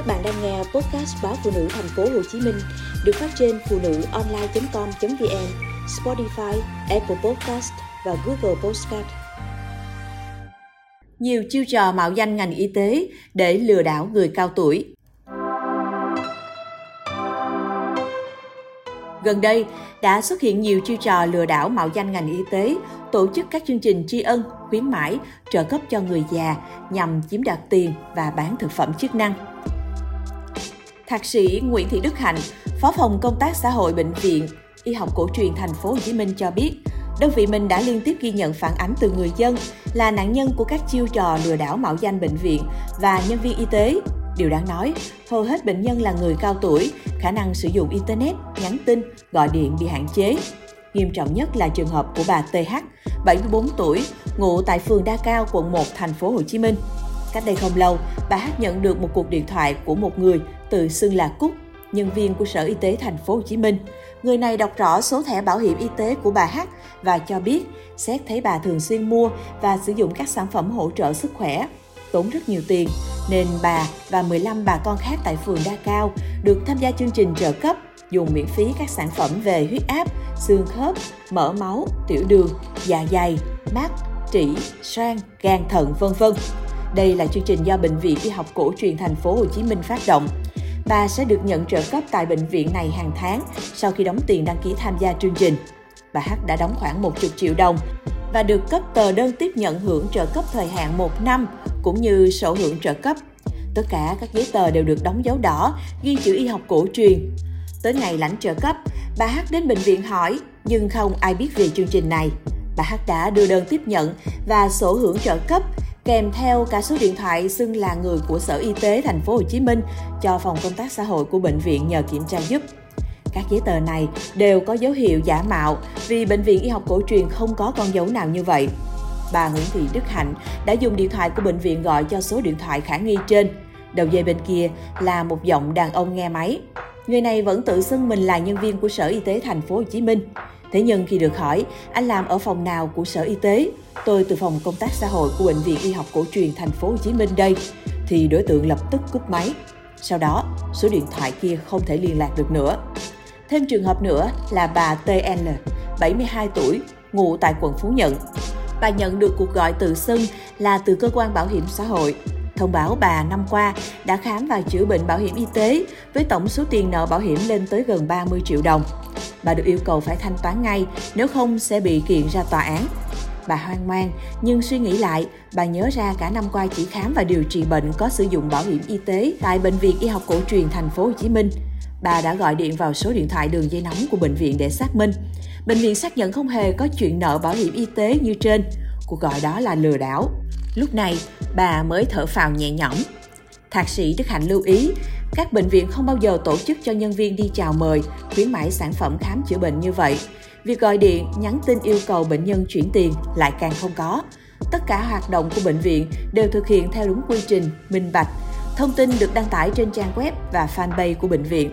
Các bạn đang nghe podcast báo phụ nữ thành phố Hồ Chí Minh được phát trên phụ nữ online.com.vn, Spotify, Apple Podcast và Google Podcast. Nhiều chiêu trò mạo danh ngành y tế để lừa đảo người cao tuổi. Gần đây, đã xuất hiện nhiều chiêu trò lừa đảo mạo danh ngành y tế, tổ chức các chương trình tri ân, khuyến mãi, trợ cấp cho người già nhằm chiếm đoạt tiền và bán thực phẩm chức năng. Thạc sĩ Nguyễn Thị Đức Hạnh, Phó phòng công tác xã hội bệnh viện Y học cổ truyền thành phố Hồ Chí Minh cho biết, đơn vị mình đã liên tiếp ghi nhận phản ánh từ người dân là nạn nhân của các chiêu trò lừa đảo mạo danh bệnh viện và nhân viên y tế. Điều đáng nói, hầu hết bệnh nhân là người cao tuổi, khả năng sử dụng internet, nhắn tin, gọi điện bị hạn chế. Nghiêm trọng nhất là trường hợp của bà TH, 74 tuổi, ngụ tại phường Đa Cao, quận 1, thành phố Hồ Chí Minh. Cách đây không lâu, bà hát nhận được một cuộc điện thoại của một người tự xưng là Cúc, nhân viên của Sở Y tế thành phố Hồ Chí Minh. Người này đọc rõ số thẻ bảo hiểm y tế của bà hát và cho biết xét thấy bà thường xuyên mua và sử dụng các sản phẩm hỗ trợ sức khỏe, tốn rất nhiều tiền, nên bà và 15 bà con khác tại phường Đa Cao được tham gia chương trình trợ cấp dùng miễn phí các sản phẩm về huyết áp, xương khớp, mỡ máu, tiểu đường, dạ dày, mắt, trĩ, xoang, gan thận vân vân. Đây là chương trình do Bệnh viện Y học cổ truyền thành phố Hồ Chí Minh phát động. Bà sẽ được nhận trợ cấp tại bệnh viện này hàng tháng sau khi đóng tiền đăng ký tham gia chương trình. Bà H đã đóng khoảng 10 triệu đồng và được cấp tờ đơn tiếp nhận hưởng trợ cấp thời hạn 1 năm cũng như sổ hưởng trợ cấp. Tất cả các giấy tờ đều được đóng dấu đỏ, ghi chữ y học cổ truyền. Tới ngày lãnh trợ cấp, bà H đến bệnh viện hỏi nhưng không ai biết về chương trình này. Bà H đã đưa đơn tiếp nhận và sổ hưởng trợ cấp kèm theo cả số điện thoại xưng là người của Sở Y tế thành phố Hồ Chí Minh cho phòng công tác xã hội của bệnh viện nhờ kiểm tra giúp. Các giấy tờ này đều có dấu hiệu giả mạo vì bệnh viện y học cổ truyền không có con dấu nào như vậy. Bà Nguyễn Thị Đức Hạnh đã dùng điện thoại của bệnh viện gọi cho số điện thoại khả nghi trên. Đầu dây bên kia là một giọng đàn ông nghe máy. Người này vẫn tự xưng mình là nhân viên của Sở Y tế thành phố Hồ Chí Minh. Thế nhưng khi được hỏi anh làm ở phòng nào của Sở Y tế, tôi từ phòng công tác xã hội của bệnh viện y học cổ truyền thành phố Hồ Chí Minh đây, thì đối tượng lập tức cúp máy. Sau đó, số điện thoại kia không thể liên lạc được nữa. Thêm trường hợp nữa là bà TN, 72 tuổi, ngụ tại quận Phú Nhuận. Bà nhận được cuộc gọi tự xưng là từ cơ quan bảo hiểm xã hội thông báo bà năm qua đã khám và chữa bệnh bảo hiểm y tế với tổng số tiền nợ bảo hiểm lên tới gần 30 triệu đồng. Bà được yêu cầu phải thanh toán ngay, nếu không sẽ bị kiện ra tòa án. Bà hoang mang, nhưng suy nghĩ lại, bà nhớ ra cả năm qua chỉ khám và điều trị bệnh có sử dụng bảo hiểm y tế tại bệnh viện y học cổ truyền thành phố Hồ Chí Minh. Bà đã gọi điện vào số điện thoại đường dây nóng của bệnh viện để xác minh. Bệnh viện xác nhận không hề có chuyện nợ bảo hiểm y tế như trên. Cuộc gọi đó là lừa đảo. Lúc này, bà mới thở phào nhẹ nhõm. Thạc sĩ Đức Hạnh lưu ý, các bệnh viện không bao giờ tổ chức cho nhân viên đi chào mời, khuyến mãi sản phẩm khám chữa bệnh như vậy. Việc gọi điện, nhắn tin yêu cầu bệnh nhân chuyển tiền lại càng không có. Tất cả hoạt động của bệnh viện đều thực hiện theo đúng quy trình, minh bạch. Thông tin được đăng tải trên trang web và fanpage của bệnh viện.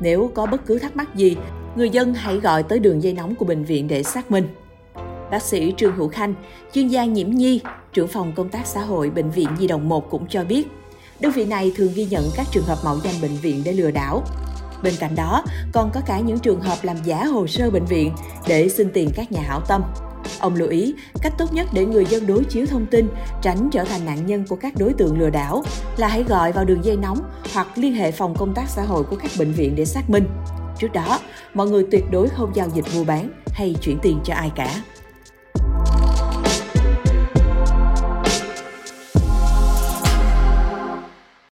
Nếu có bất cứ thắc mắc gì, người dân hãy gọi tới đường dây nóng của bệnh viện để xác minh. Bác sĩ Trương Hữu Khanh, chuyên gia nhiễm nhi, trưởng phòng công tác xã hội Bệnh viện Di động 1 cũng cho biết, đơn vị này thường ghi nhận các trường hợp mạo danh bệnh viện để lừa đảo. Bên cạnh đó, còn có cả những trường hợp làm giả hồ sơ bệnh viện để xin tiền các nhà hảo tâm. Ông lưu ý, cách tốt nhất để người dân đối chiếu thông tin, tránh trở thành nạn nhân của các đối tượng lừa đảo là hãy gọi vào đường dây nóng hoặc liên hệ phòng công tác xã hội của các bệnh viện để xác minh. Trước đó, mọi người tuyệt đối không giao dịch mua bán hay chuyển tiền cho ai cả.